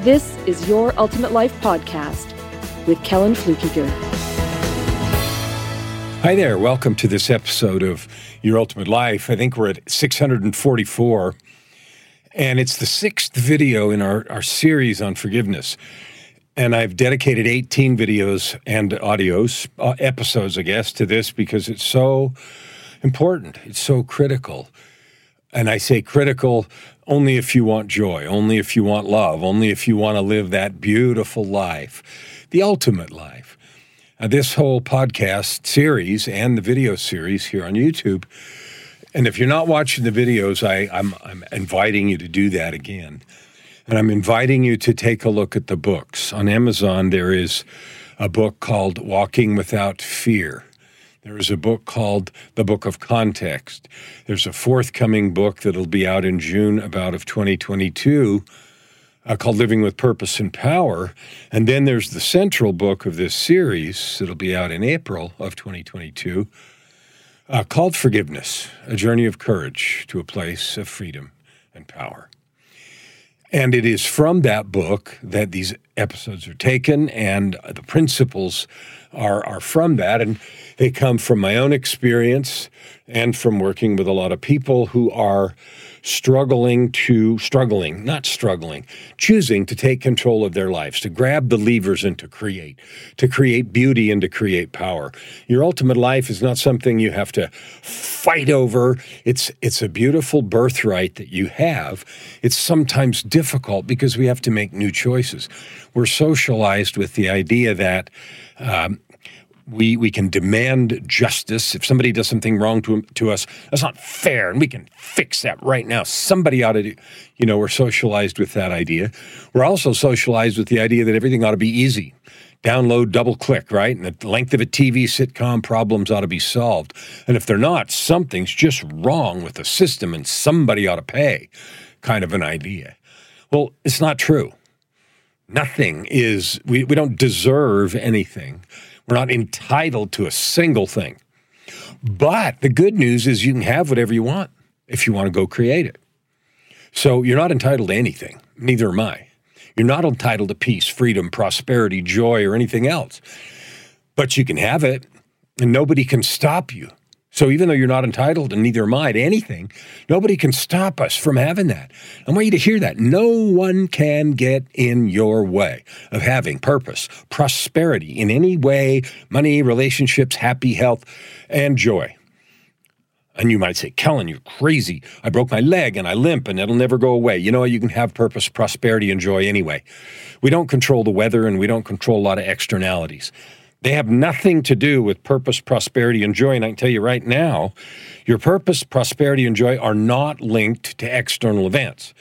this is Your Ultimate Life Podcast with Kellan Fluckiger. Hi there. Welcome to this episode of Your Ultimate Life. I think we're at 644, and it's the sixth video in our, our series on forgiveness. And I've dedicated 18 videos and audios, uh, episodes, I guess, to this because it's so important. It's so critical. And I say critical only if you want joy, only if you want love, only if you want to live that beautiful life, the ultimate life. Uh, this whole podcast series and the video series here on YouTube. And if you're not watching the videos, I, I'm, I'm inviting you to do that again. And I'm inviting you to take a look at the books. On Amazon, there is a book called Walking Without Fear. There is a book called The Book of Context. There's a forthcoming book that'll be out in June about of 2022 uh, called Living with Purpose and Power. And then there's the central book of this series that'll be out in April of 2022 uh, called Forgiveness A Journey of Courage to a Place of Freedom and Power. And it is from that book that these episodes are taken, and the principles are, are from that. And they come from my own experience and from working with a lot of people who are struggling to, struggling, not struggling, choosing to take control of their lives, to grab the levers and to create, to create beauty and to create power. Your ultimate life is not something you have to fight over. It's, it's a beautiful birthright that you have. It's sometimes difficult because we have to make new choices. We're socialized with the idea that um, we we can demand justice. If somebody does something wrong to to us that's not fair and we can fix that right now. Somebody ought to do you know we're socialized with that idea. We're also socialized with the idea that everything ought to be easy. Download double click right? And the length of a tv sitcom problems ought to be solved. And if they're not something's just wrong with the system and somebody ought to pay kind of an idea. Well it's not true. Nothing is we, we don't deserve anything we're not entitled to a single thing. But the good news is you can have whatever you want if you want to go create it. So you're not entitled to anything. Neither am I. You're not entitled to peace, freedom, prosperity, joy, or anything else. But you can have it, and nobody can stop you. So even though you're not entitled, and neither am I, to anything, nobody can stop us from having that. I want you to hear that. No one can get in your way of having purpose, prosperity in any way, money, relationships, happy health, and joy. And you might say, Kellan, you're crazy. I broke my leg and I limp and it'll never go away. You know, you can have purpose, prosperity, and joy anyway. We don't control the weather and we don't control a lot of externalities. They have nothing to do with purpose, prosperity, and joy. And I can tell you right now, your purpose, prosperity, and joy are not linked to external events.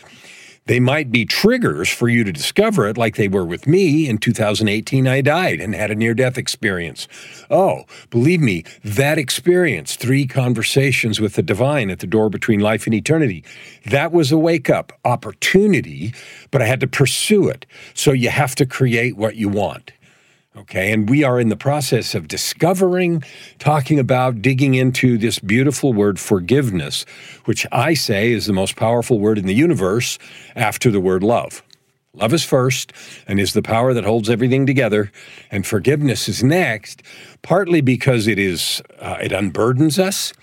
They might be triggers for you to discover it, like they were with me in 2018. I died and had a near death experience. Oh, believe me, that experience, three conversations with the divine at the door between life and eternity, that was a wake up opportunity, but I had to pursue it. So you have to create what you want. Okay, and we are in the process of discovering, talking about, digging into this beautiful word forgiveness, which I say is the most powerful word in the universe after the word love. Love is first and is the power that holds everything together, and forgiveness is next, partly because it is uh, it unburdens us.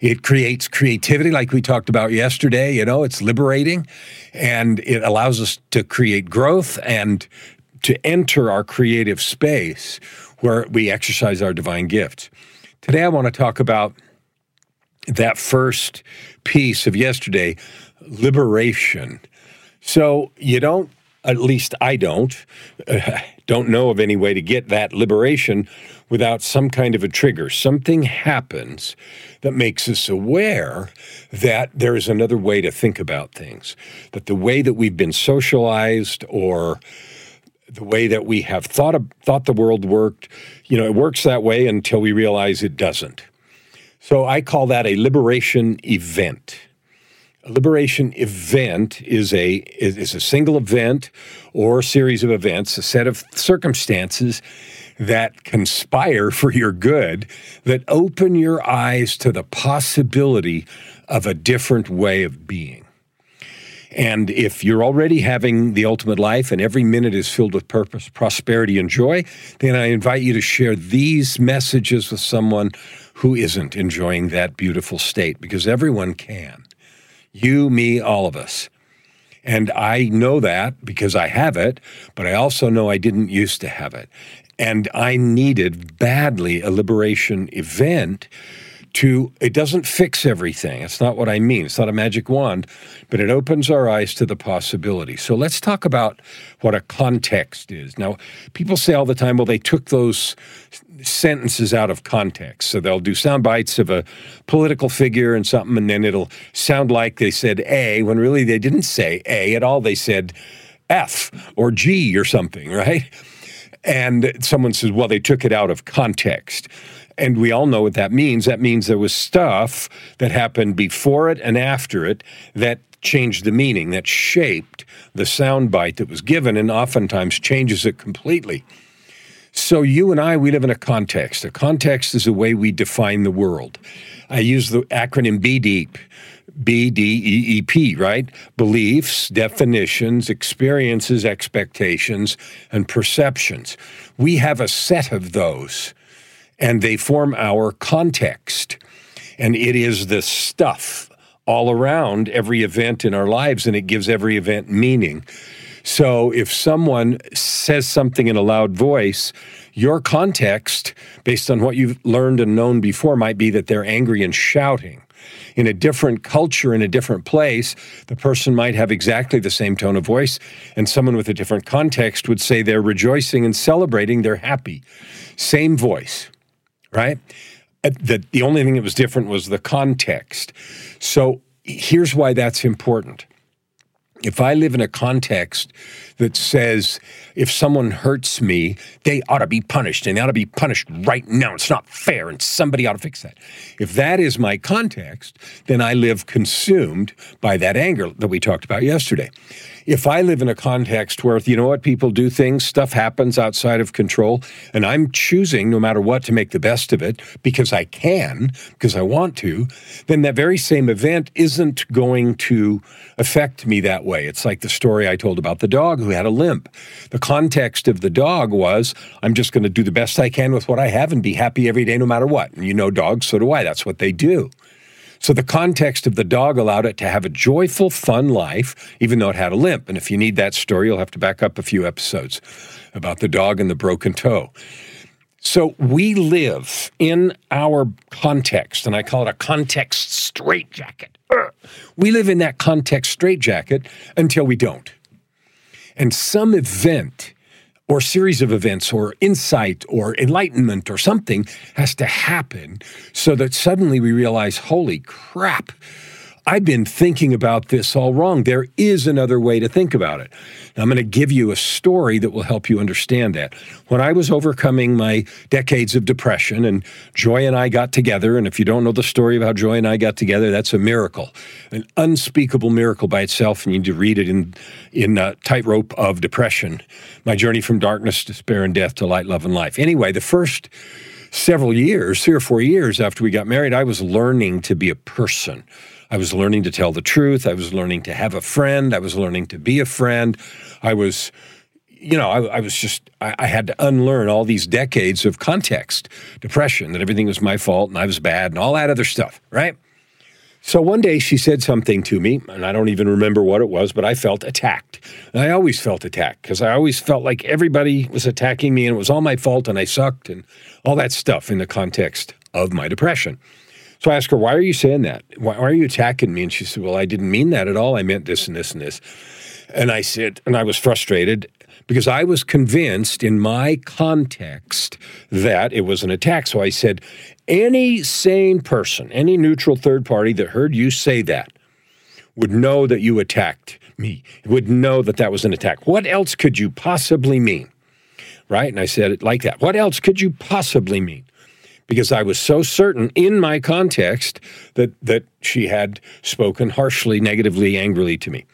It creates creativity, like we talked about yesterday. You know, it's liberating and it allows us to create growth and to enter our creative space where we exercise our divine gifts. Today, I want to talk about that first piece of yesterday liberation. So, you don't, at least I don't, uh, don't know of any way to get that liberation without some kind of a trigger. Something happens that makes us aware that there is another way to think about things, that the way that we've been socialized or the way that we have thought of, thought the world worked. You know, it works that way until we realize it doesn't. So I call that a liberation event. A liberation event is a is a single event or series of events, a set of circumstances that conspire for your good, that open your eyes to the possibility of a different way of being. And if you're already having the ultimate life and every minute is filled with purpose, prosperity, and joy, then I invite you to share these messages with someone who isn't enjoying that beautiful state because everyone can. You, me, all of us. And I know that because I have it, but I also know I didn't used to have it. And I needed badly a liberation event to it doesn't fix everything. It's not what I mean. It's not a magic wand, but it opens our eyes to the possibility. So let's talk about what a context is. Now, people say all the time, well, they took those sentences out of context. So they'll do sound bites of a political figure and something, and then it'll sound like they said A when really they didn't say A at all. They said F or G or something, right? And someone says, well, they took it out of context. And we all know what that means. That means there was stuff that happened before it and after it that changed the meaning, that shaped the soundbite that was given, and oftentimes changes it completely. So, you and I, we live in a context. A context is a way we define the world. I use the acronym BDEEP. B D E E P, right? Beliefs, definitions, experiences, expectations, and perceptions. We have a set of those and they form our context. And it is the stuff all around every event in our lives, and it gives every event meaning. So if someone says something in a loud voice, your context, based on what you've learned and known before, might be that they're angry and shouting. In a different culture, in a different place, the person might have exactly the same tone of voice, and someone with a different context would say they're rejoicing and celebrating, they're happy. Same voice right? Uh, the, the only thing that was different was the context. So here's why that's important. If I live in a context that says if someone hurts me, they ought to be punished and they ought to be punished right now. It's not fair and somebody ought to fix that. If that is my context, then I live consumed by that anger that we talked about yesterday if I live in a context where, you know what, people do things, stuff happens outside of control, and I'm choosing, no matter what, to make the best of it because I can, because I want to, then that very same event isn't going to affect me that way. It's like the story I told about the dog who had a limp. The context of the dog was, I'm just going to do the best I can with what I have and be happy every day, no matter what. And you know dogs, so do I. That's what they do. So the context of the dog allowed it to have a joyful, fun life, even though it had a limp. And if you need that story, you'll have to back up a few episodes about the dog and the broken toe. So we live in our context, and I call it a context straitjacket. We live in that context straitjacket until we don't. And some event or series of events or insight or enlightenment or something has to happen so that suddenly we realize, holy crap, I've been thinking about this all wrong. There is another way to think about it. I'm going to give you a story that will help you understand that. When I was overcoming my decades of depression, and Joy and I got together, and if you don't know the story of how Joy and I got together, that's a miracle, an unspeakable miracle by itself, and you need to read it in in uh, Tightrope of Depression: My Journey from Darkness, Despair, and Death to Light, Love, and Life. Anyway, the first several years, three or four years after we got married, I was learning to be a person. I was learning to tell the truth. I was learning to have a friend. I was learning to be a friend. I was, you know, I, I was just, I, I, had to unlearn all these decades of context, depression, that everything was my fault and I was bad and all that other stuff, right? So one day she said something to me, and I don't even remember what it was, but I felt attacked. And I always felt attacked because I always felt like everybody was attacking me and it was all my fault and I sucked and all that stuff in the context of my depression. So I asked her, Why are you saying that? Why, why are you attacking me? And she said, Well, I didn't mean that at all. I meant this and this and this. And I said, and I was frustrated because I was convinced in my context that it was an attack. So I said, any sane person, any neutral third party that heard you say that would know that you attacked me would know that that was an attack. What else could you possibly mean? Right? And I said it like that. What else could you possibly mean? Because I was so certain in my context that that she had spoken harshly, negatively, angrily to me.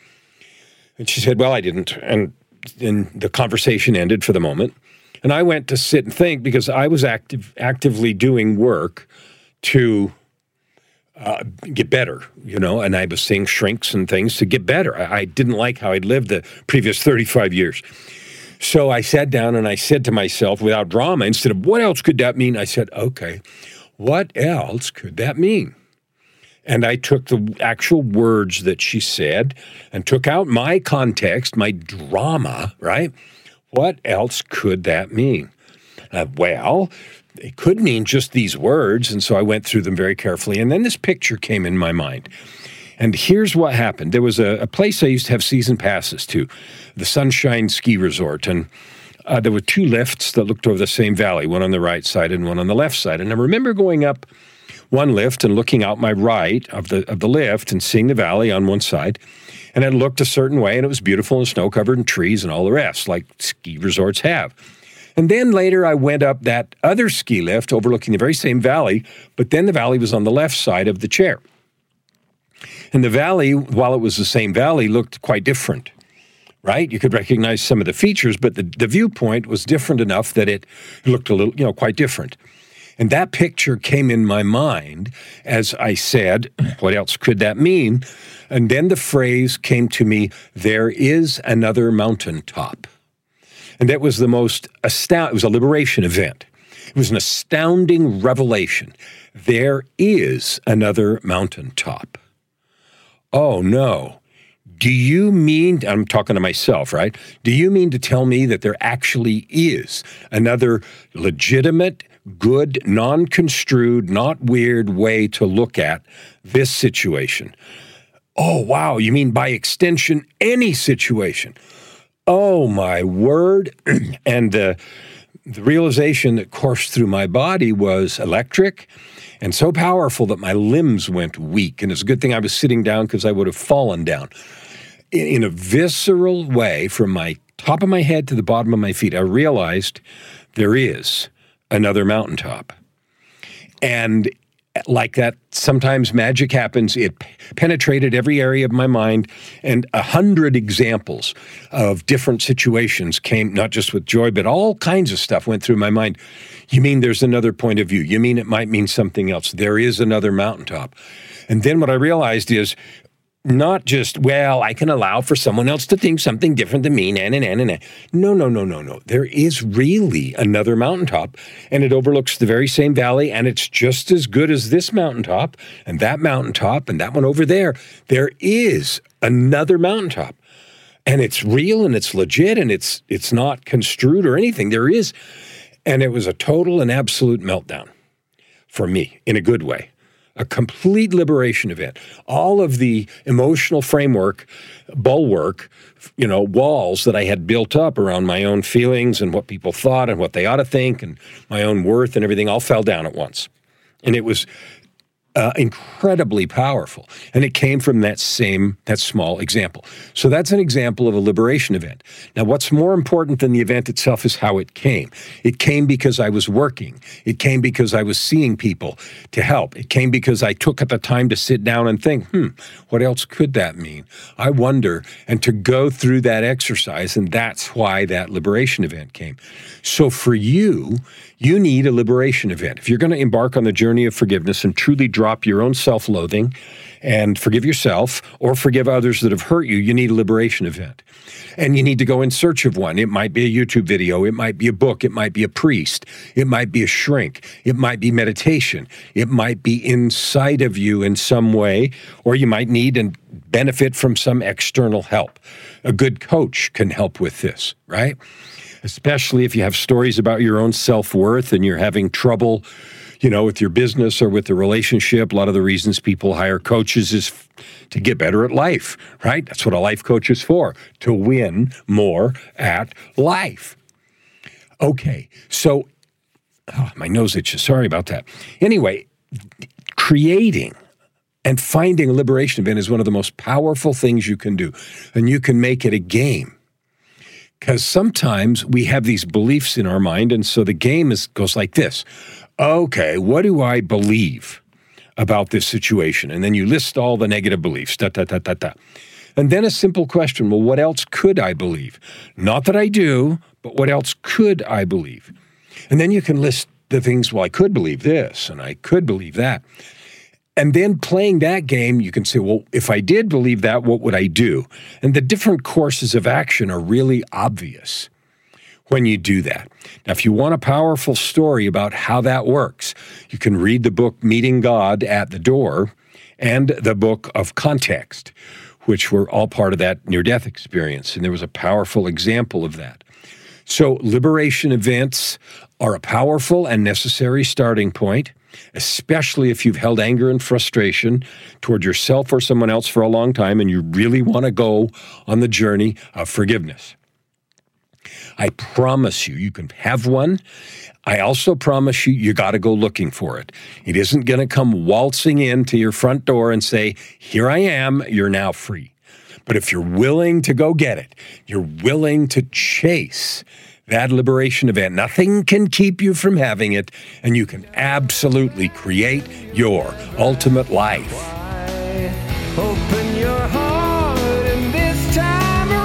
And she said, Well, I didn't. And then the conversation ended for the moment. And I went to sit and think because I was active, actively doing work to uh, get better, you know, and I was seeing shrinks and things to get better. I, I didn't like how I'd lived the previous 35 years. So I sat down and I said to myself, without drama, instead of what else could that mean? I said, okay, what else could that mean? And I took the actual words that she said and took out my context, my drama, right? What else could that mean? Uh, well, it could mean just these words. And so I went through them very carefully. And then this picture came in my mind. And here's what happened there was a, a place I used to have season passes to, the Sunshine Ski Resort. And uh, there were two lifts that looked over the same valley, one on the right side and one on the left side. And I remember going up one lift and looking out my right of the of the lift and seeing the valley on one side. And it looked a certain way, and it was beautiful and snow covered and trees and all the rest, like ski resorts have. And then later I went up that other ski lift overlooking the very same valley, but then the valley was on the left side of the chair. And the valley, while it was the same valley, looked quite different, right? You could recognize some of the features, but the, the viewpoint was different enough that it looked a little, you know, quite different. And that picture came in my mind as I said, What else could that mean? And then the phrase came to me, There is another mountaintop. And that was the most astounding, it was a liberation event. It was an astounding revelation. There is another mountaintop. Oh no. Do you mean, I'm talking to myself, right? Do you mean to tell me that there actually is another legitimate, good, non construed, not weird way to look at this situation. Oh, wow. You mean by extension, any situation? Oh, my word. and the, the realization that coursed through my body was electric and so powerful that my limbs went weak. And it's a good thing I was sitting down because I would have fallen down. In, in a visceral way, from my top of my head to the bottom of my feet, I realized there is another mountaintop. And like that, sometimes magic happens. It penetrated every area of my mind, and a hundred examples of different situations came, not just with joy, but all kinds of stuff went through my mind. You mean there's another point of view? You mean it might mean something else? There is another mountaintop. And then what I realized is not just, well, I can allow for someone else to think something different than me, nah, nah, nah, nah. No, no, no, no, no. There is really another mountaintop, and it overlooks the very same valley, and it's just as good as this mountaintop, and that mountaintop, and that one over there. There is another mountaintop. And it's real and it's legit and it's it's not construed or anything. There is. And it was a total and absolute meltdown for me in a good way a complete liberation event. All of the emotional framework, bulwark, you know, walls that I had built up around my own feelings and what people thought and what they ought to think and my own worth and everything all fell down at once. And it was uh, incredibly powerful. And it came from that same, that small example. So that's an example of a liberation event. Now, what's more important than the event itself is how it came. It came because I was working. It came because I was seeing people to help. It came because I took at the time to sit down and think, hmm, what else could that mean? I wonder. And to go through that exercise. And that's why that liberation event came. So for you, you need a liberation event. If you're going to embark on the journey of forgiveness and truly drop your own self loathing and forgive yourself or forgive others that have hurt you, you need a liberation event. And you need to go in search of one. It might be a YouTube video, it might be a book, it might be a priest, it might be a shrink, it might be meditation, it might be inside of you in some way, or you might need and benefit from some external help. A good coach can help with this, right? especially if you have stories about your own self worth and you're having trouble, you know, with your business or with the relationship. A lot of the reasons people hire coaches is to get better at life, right? That's what a life coach is for, to win more at life. Okay, so oh, my nose itches. Sorry about that. Anyway, creating And finding a liberation event is one of the most powerful things you can do. And you can make it a game. Because sometimes we have these beliefs in our mind, and so the game is, goes like this Okay, what do I believe about this situation? And then you list all the negative beliefs, da, da, da, da, da. And then a simple question well, what else could I believe? Not that I do, but what else could I believe? And then you can list the things, well, I could believe this and I could believe that. And then playing that game, you can say, well, if I did believe that, what would I do? And the different courses of action are really obvious when you do that. Now, if you want a powerful story about how that works, you can read the book Meeting God at the Door and the book of Context, which were all part of that near death experience. And there was a powerful example of that. So, liberation events are a powerful and necessary starting point especially if you've held anger and frustration toward yourself or someone else for a long time and you really want to go on the journey of forgiveness. I promise you, you can have one. I also promise you, you got to go looking for it. It isn't going to come waltzing in to your front door and say, Here I am, you're now free. But if you're willing to go get it, you're willing to chase that liberation event. Nothing can keep you from having it, and you can absolutely create your ultimate life.